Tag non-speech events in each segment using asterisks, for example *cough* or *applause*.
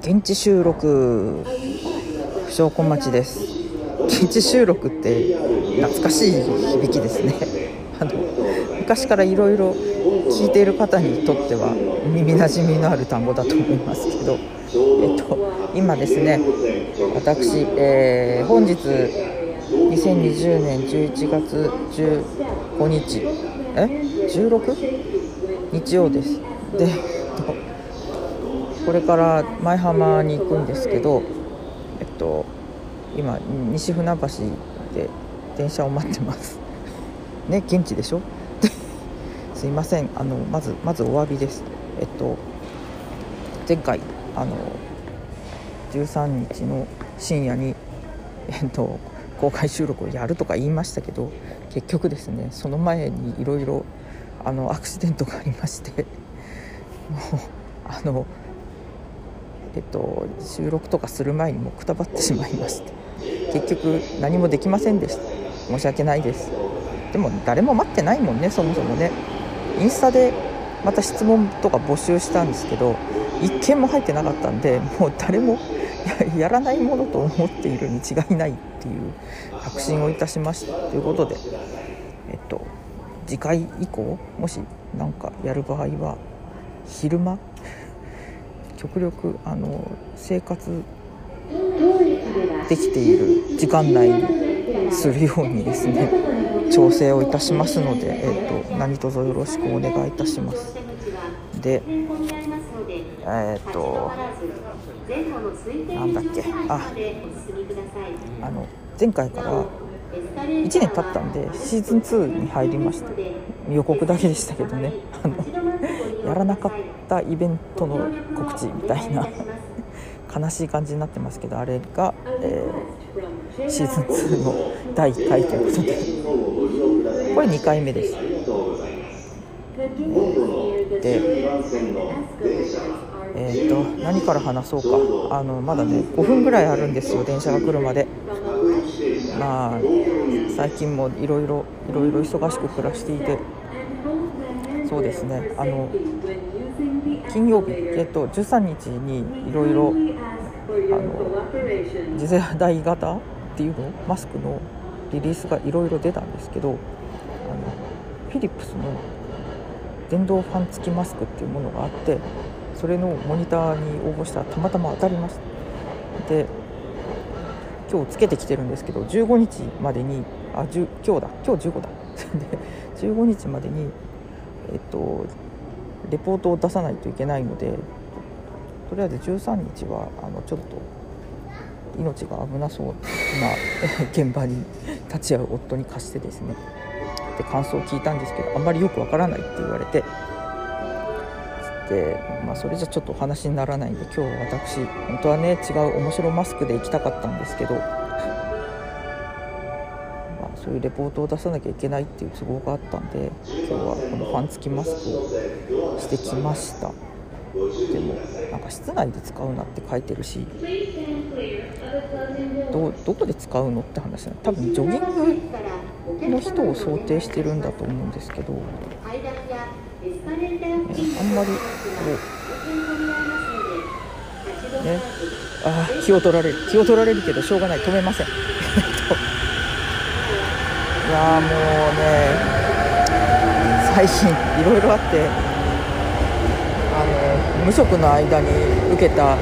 現地収録証拠待ちです。現地収録って懐かしい響きですね。*laughs* あの昔からいろいろ聞いている方にとっては耳なじみのある単語だと思いますけど、えっと、今ですね私、えー、本日2020年11月15日え？16? 日曜です。でこれから舞浜に行くんですけどえっと今西船橋で電車を待ってます。ね現地でしょ？*laughs* すいません。あのまずまずお詫びです。えっと前回あの13日の深夜にえっと公開収録をやるとか言いましたけど結局ですねその前にいろいろアクシデントがありましてもうあのえっと収録とかする前にもくたばってしまいまして。結局何もできませんでした。申し訳ないです。でも誰も待ってないもんねそもそもね。インスタでまた質問とか募集したんですけど1件も入ってなかったんでもう誰も *laughs* やらないものと思っているに違いないっていう確信をいたしましたということで。えっと次回以降もし何かやる場合は昼間極力あの生活できている時間内にするようにですね調整をいたしますので、えーと、何卒よろしくお願いいたします。でえっ、ー、となんだっけああの前回から1年経ったんでシーズン2に入りました予告だけでしたけどねあのやらなかったイベントの告知みたいな *laughs* 悲しい感じになってますけどあれが、えー、シーズン2の第1回ということで。これ2回目です。でえーと、何から話そうか。あのまだね5分ぐらいあるんですよ電車が来るまで。まあ最近もいろいろいろいろ忙しく暮らしていて。そうですね。あの金曜日、えっと、13日にいろいろ次世代型っていうのマスクのリリースがいろいろ出たんですけどあのフィリップスの電動ファン付きマスクっていうものがあってそれのモニターに応募したらたまたま当たりましたで今日つけてきてるんですけど15日までにあ今日だ今日15だ。*laughs* で15日までにえっとレポートを出さないといけないのでとりあえず13日はあのちょっと命が危なそうな現場に立ち会う夫に貸してですねで感想を聞いたんですけどあんまりよくわからないって言われてで、まあ、それじゃちょっとお話にならないんで今日私本当はね違う面白マスクで行きたかったんですけど、そういうレポートを出さなきゃいけないっていう都合があったんで今日はこのファン付きマスクをしてきました。でもなんか室内で使うなって書いてるしどどこで使うのって話な多分ジョギングの人を想定してるんだと思うんですけど、あんまりこうねあ気を取られる気を取られるけどしょうがない。止めません。いやもうね最近いろいろあってあの無職の間に受けたあ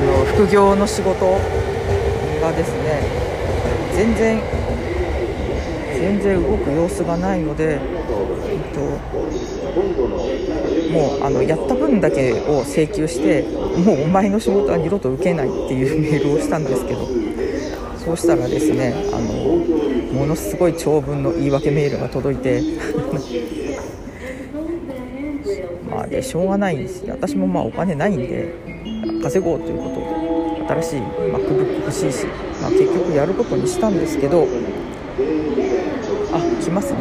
の副業の仕事がですね全然全然動く様子がないので、えっと、もうあのやった分だけを請求してもうお前の仕事は二度と受けないっていうメールをしたんですけどそうしたらですねあのものすごい長文の言い訳メールが届いて。*laughs* まあでしょうがないんです私もまあお金ないんで稼ごうということ。で新しい MacBook 欲しいし、まあ、結局やることにしたんですけど。あ来ますね。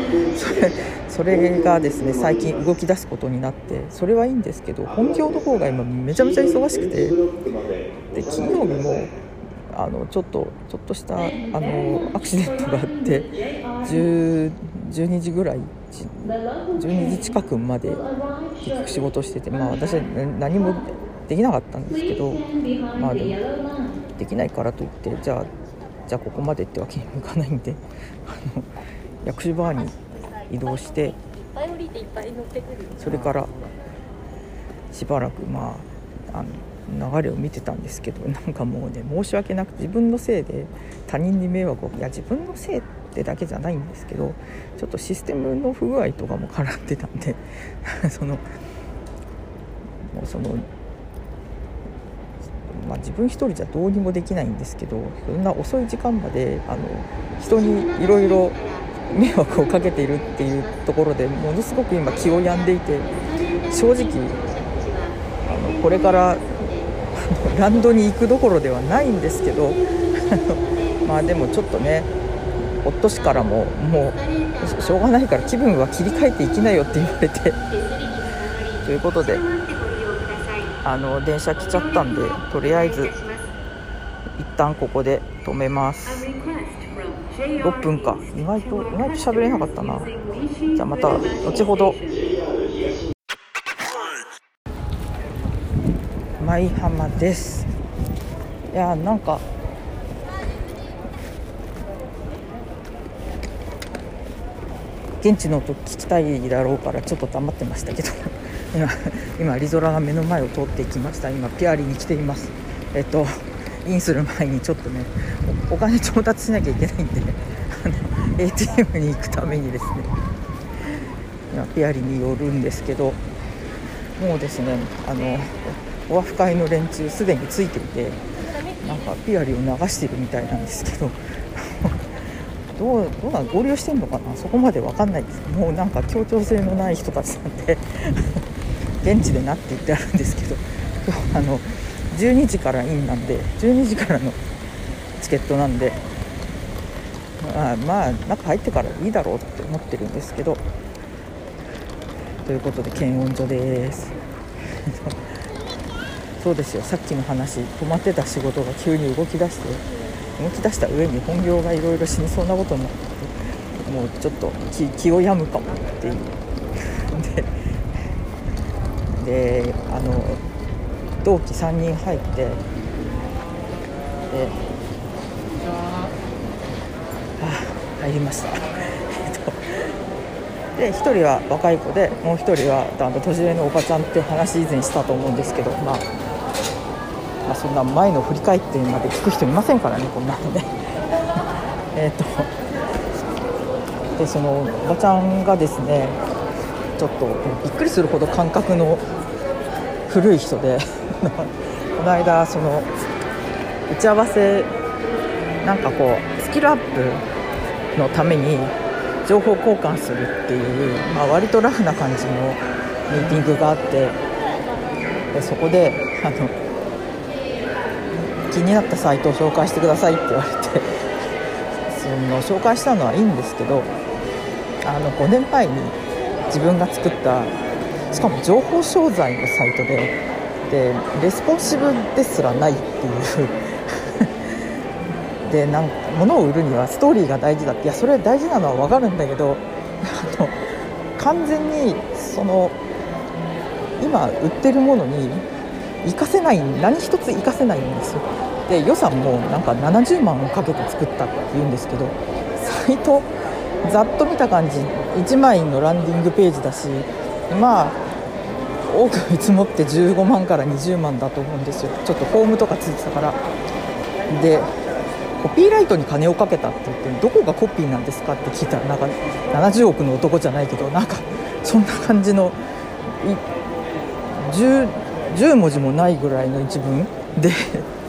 *laughs* それそれがですね最近動き出すことになってそれはいいんですけど本業の方が今めちゃめちゃ忙しくて。で金曜日もあのちょっとちょっとしたあのアクシデントがあって12時ぐらい12時近くまで結局仕事しててまあ私は何もできなかったんですけどまあでもできないからといってじゃあじゃあここまでってわけにもいかないんであの薬師バーに移動してそれからしばらくまああの流れを見てたんですけど *laughs* なんかもうね申し訳なく自分のせいで他人に迷惑をいや自分のせいってだけじゃないんですけどちょっとシステムの不具合とかも絡んでたんで *laughs* そのもうそのまあ、自分一人じゃどうにもできないんですけどそんな遅い時間まであの人にいろいろ迷惑をかけているっていうところでものすごく今気を病んでいて正直のこれから *laughs* ランドに行くどころではないんですけど *laughs* まあでもちょっとね夫氏からももうしょうがないから気分は切り替えていきなよって言われて。*laughs* ということであの電車来ちゃったんでとりあえず一旦ここで止めます。6分か。意外と意外と喋れなかったな。じゃあまた後ほど。舞浜です。いやなんか現地の音聞きたいだろうからちょっと黙ってましたけど *laughs* 今今リゾラが目の前を通っていきました。今ピアリに来ています。えっとインする前にちょっとねお金調達しなきゃいけないんであの ATM に行くためにですね今ピアリに寄るんですけどもうですねあのオアフ会の連中すでについていてなんかピアリを流しているみたいなんですけど *laughs* どうどうなん合流してんのかな？そこまで分かんないです。もうなんか協調性のない人たちなんで *laughs* 現地でなって言ってあるんですけどあの12時からインなんで12時からのチケットなんでまあ、まあ、中入ってからいいだろうって思ってるんですけどということで検温所です。そうですよ。さっきの話止まってた仕事が急に動き出して動き出した上に本業がいろいろ死にそうなことになってもうちょっと気気を病むかもっていう。でであの同期3人入ってであ入りました。*laughs* で1人は若い子でもう1人はあの年上のおばちゃんって話以前したと思うんですけど、まあ、まあそんな前の振り返ってまで聞く人いませんからねこんなのね。*laughs* えっとでそのおばちゃんがですねちょっとびっくりするほど感覚の古い人で *laughs* この間その打ち合わせなんかこうスキルアップのために情報交換するっていう、まあ、割とラフな感じのミーティングがあってでそこであの気になったサイトを紹介してくださいって言われて。*laughs* その紹介したのはいいんですけどあの5年前に自分が作ったしかも情報商材のサイトでで responsive ですらないっていう。*laughs* でなんか物を売るにはストーリーが大事だっていやそれは大事なのは分かるんだけどあの完全にその今売ってるものに活かせない何一つ活かせないんですよ。で予算もなんか70万をかけて作ったって言うんですけどサイトざっと見た感じ。1枚の landing page だしまあ多く見積もって15万から20万だと思うんですよ。ちょっとフォームとかついてたから。でコピーライトに金をかけたって言ってどこがコピーなんですかって聞いたらなんか70億の男じゃないけどなんかそんな感じの 10, 10文字もないぐらいの一文で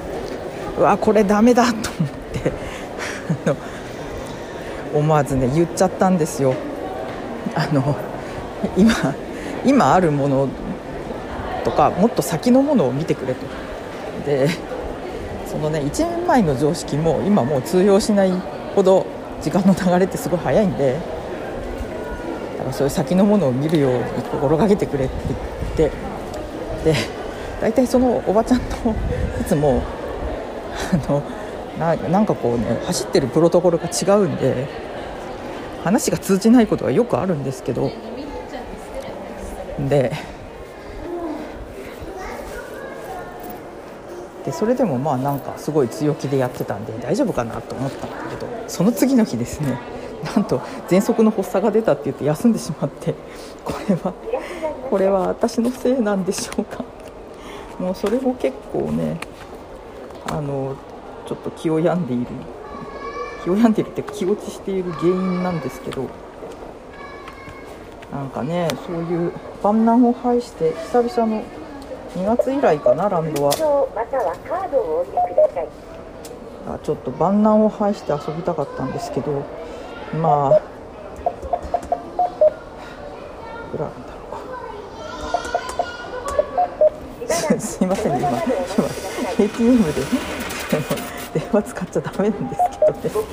*laughs* うわこれダメだと思って *laughs* 思わずね言っちゃったんですよ。あの今今あるものとかもっと先のものを見てくれと。でそのね1年前の常識も今もう通用しないほど時間の流れってすごい早いんでだからそういう先のものを見るように心がけてくれって言ってで大体そのおばちゃんといつもあのななんかこうね走ってるプロトコルが違うんで話が通じないことがよくあるんですけど。でそれでもまあなんかすごい強気でやってたんで大丈夫かなと思ったんだけどその次の日ですね。なんと喘息の発作が出たって言って休んでしまってこれはこれは私のせいなんでしょうか。もうそれも結構ねあのちょっと気を病んでいる気を病んでいるって気落ちしている原因なんですけどなんかねそういう万難を排して久々の2月以来かなランドは。あちょっと万難を排して遊びたかったんですけどまあいくらなんだろう。か *laughs* すすいませんね今今 ATM で *laughs* 電話使っちゃダメなんですけどね。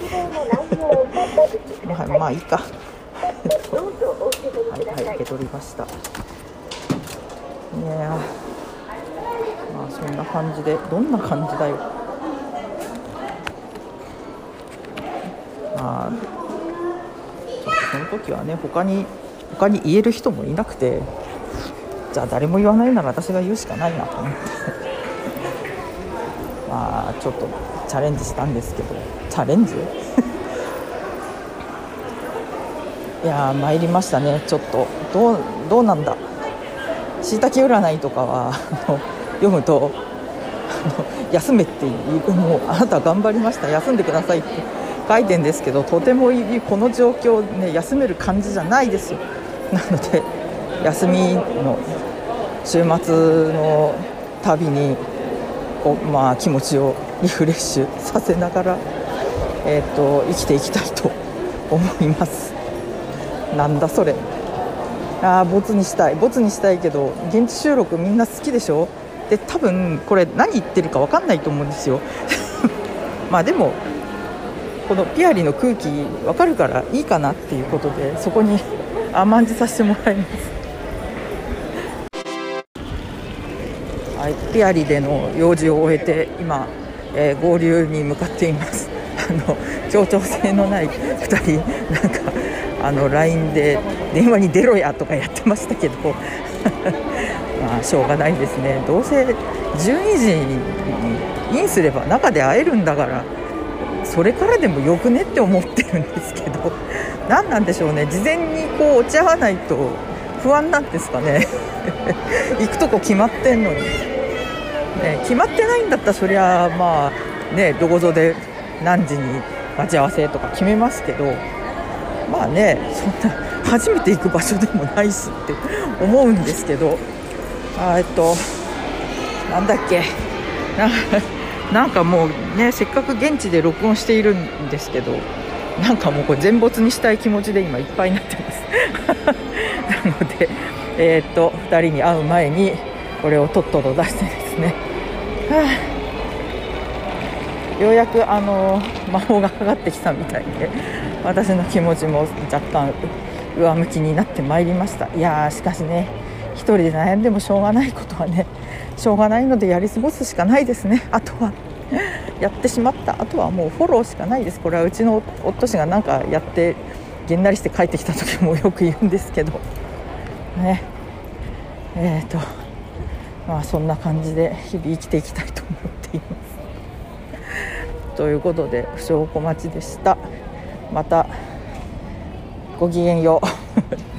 まあまあいいか。はいはい受け取りました。いやまあそんな感じでどんな感じだよ。まあその時はね他に他に言える人もいなくてじゃあ誰も言わないなら私が言うしかないなと思って。*laughs* まあちょっとチャレンジしたんですけど。チャレンジ？*laughs* いや参りましたね。ちょっと。どうどうなんだ？しいたけ占いとかは *laughs* 読むと休めっていうもうあなた頑張りました。休んでくださいって。書いてんですけどとてもいいこの状況ね休める感じじゃないですよ。なので休みの週末の旅にこう、まあ、気持ちをリフレッシュさせながら、えーと、生きていきたいと思います。なんだそれ。ああボツにしたい。ボツにしたいけど現地収録みんな好きでしょ？で多分これ何言ってるか分かんないと思うんですよ。*laughs* まあでもこのピアリの空気分かるからいいかなっていうことでそこに *laughs* 甘んじさせてもらいます。はい。ピアリでの用事を終えて今、えー、合流に向かっています。*laughs* あの協調性のない2人。なんかあの LINE で電話に出ろやとかやってましたけど。*laughs* まあしょうがないですね。どうせ12時にインすれば中で会えるんだから。それからでもよくねって思ってるんですけど何なんでしょうね。事前にこう落ち合わないと不安なんですかね。*laughs* 行くとこ決まってんのに、ね、決まってないんだったらそりゃまあねどこぞで何時に待ち合わせとか決めますけどまあねそんな初めて行く場所でもないしって思うんですけど。あえっとなんだっけ。ななんかもうねせっかく現地で録音しているんですけどなんかもうこれ全没にしたい気持ちで今いっぱいになってます。なのでえー、っと2人に会う前にこれをとっとと出してですね、ようやくあの魔法がかかってきたみたいで私の気持ちも若干上向きになってまいりました。いやしかしね1人で悩んでもしょうがないことはねしょうがないのでやり過ごすしかないですね。*laughs* あとはやってしまった。あとはもうフォローしかないです。これはうちの夫氏が何かやってげんなりして帰ってきた時もよく言うんですけど。*laughs* ね。えーとまあそんな感じで日々生きていきたいと思っています。*laughs* ということで不祥小町でした。またごきげんよう。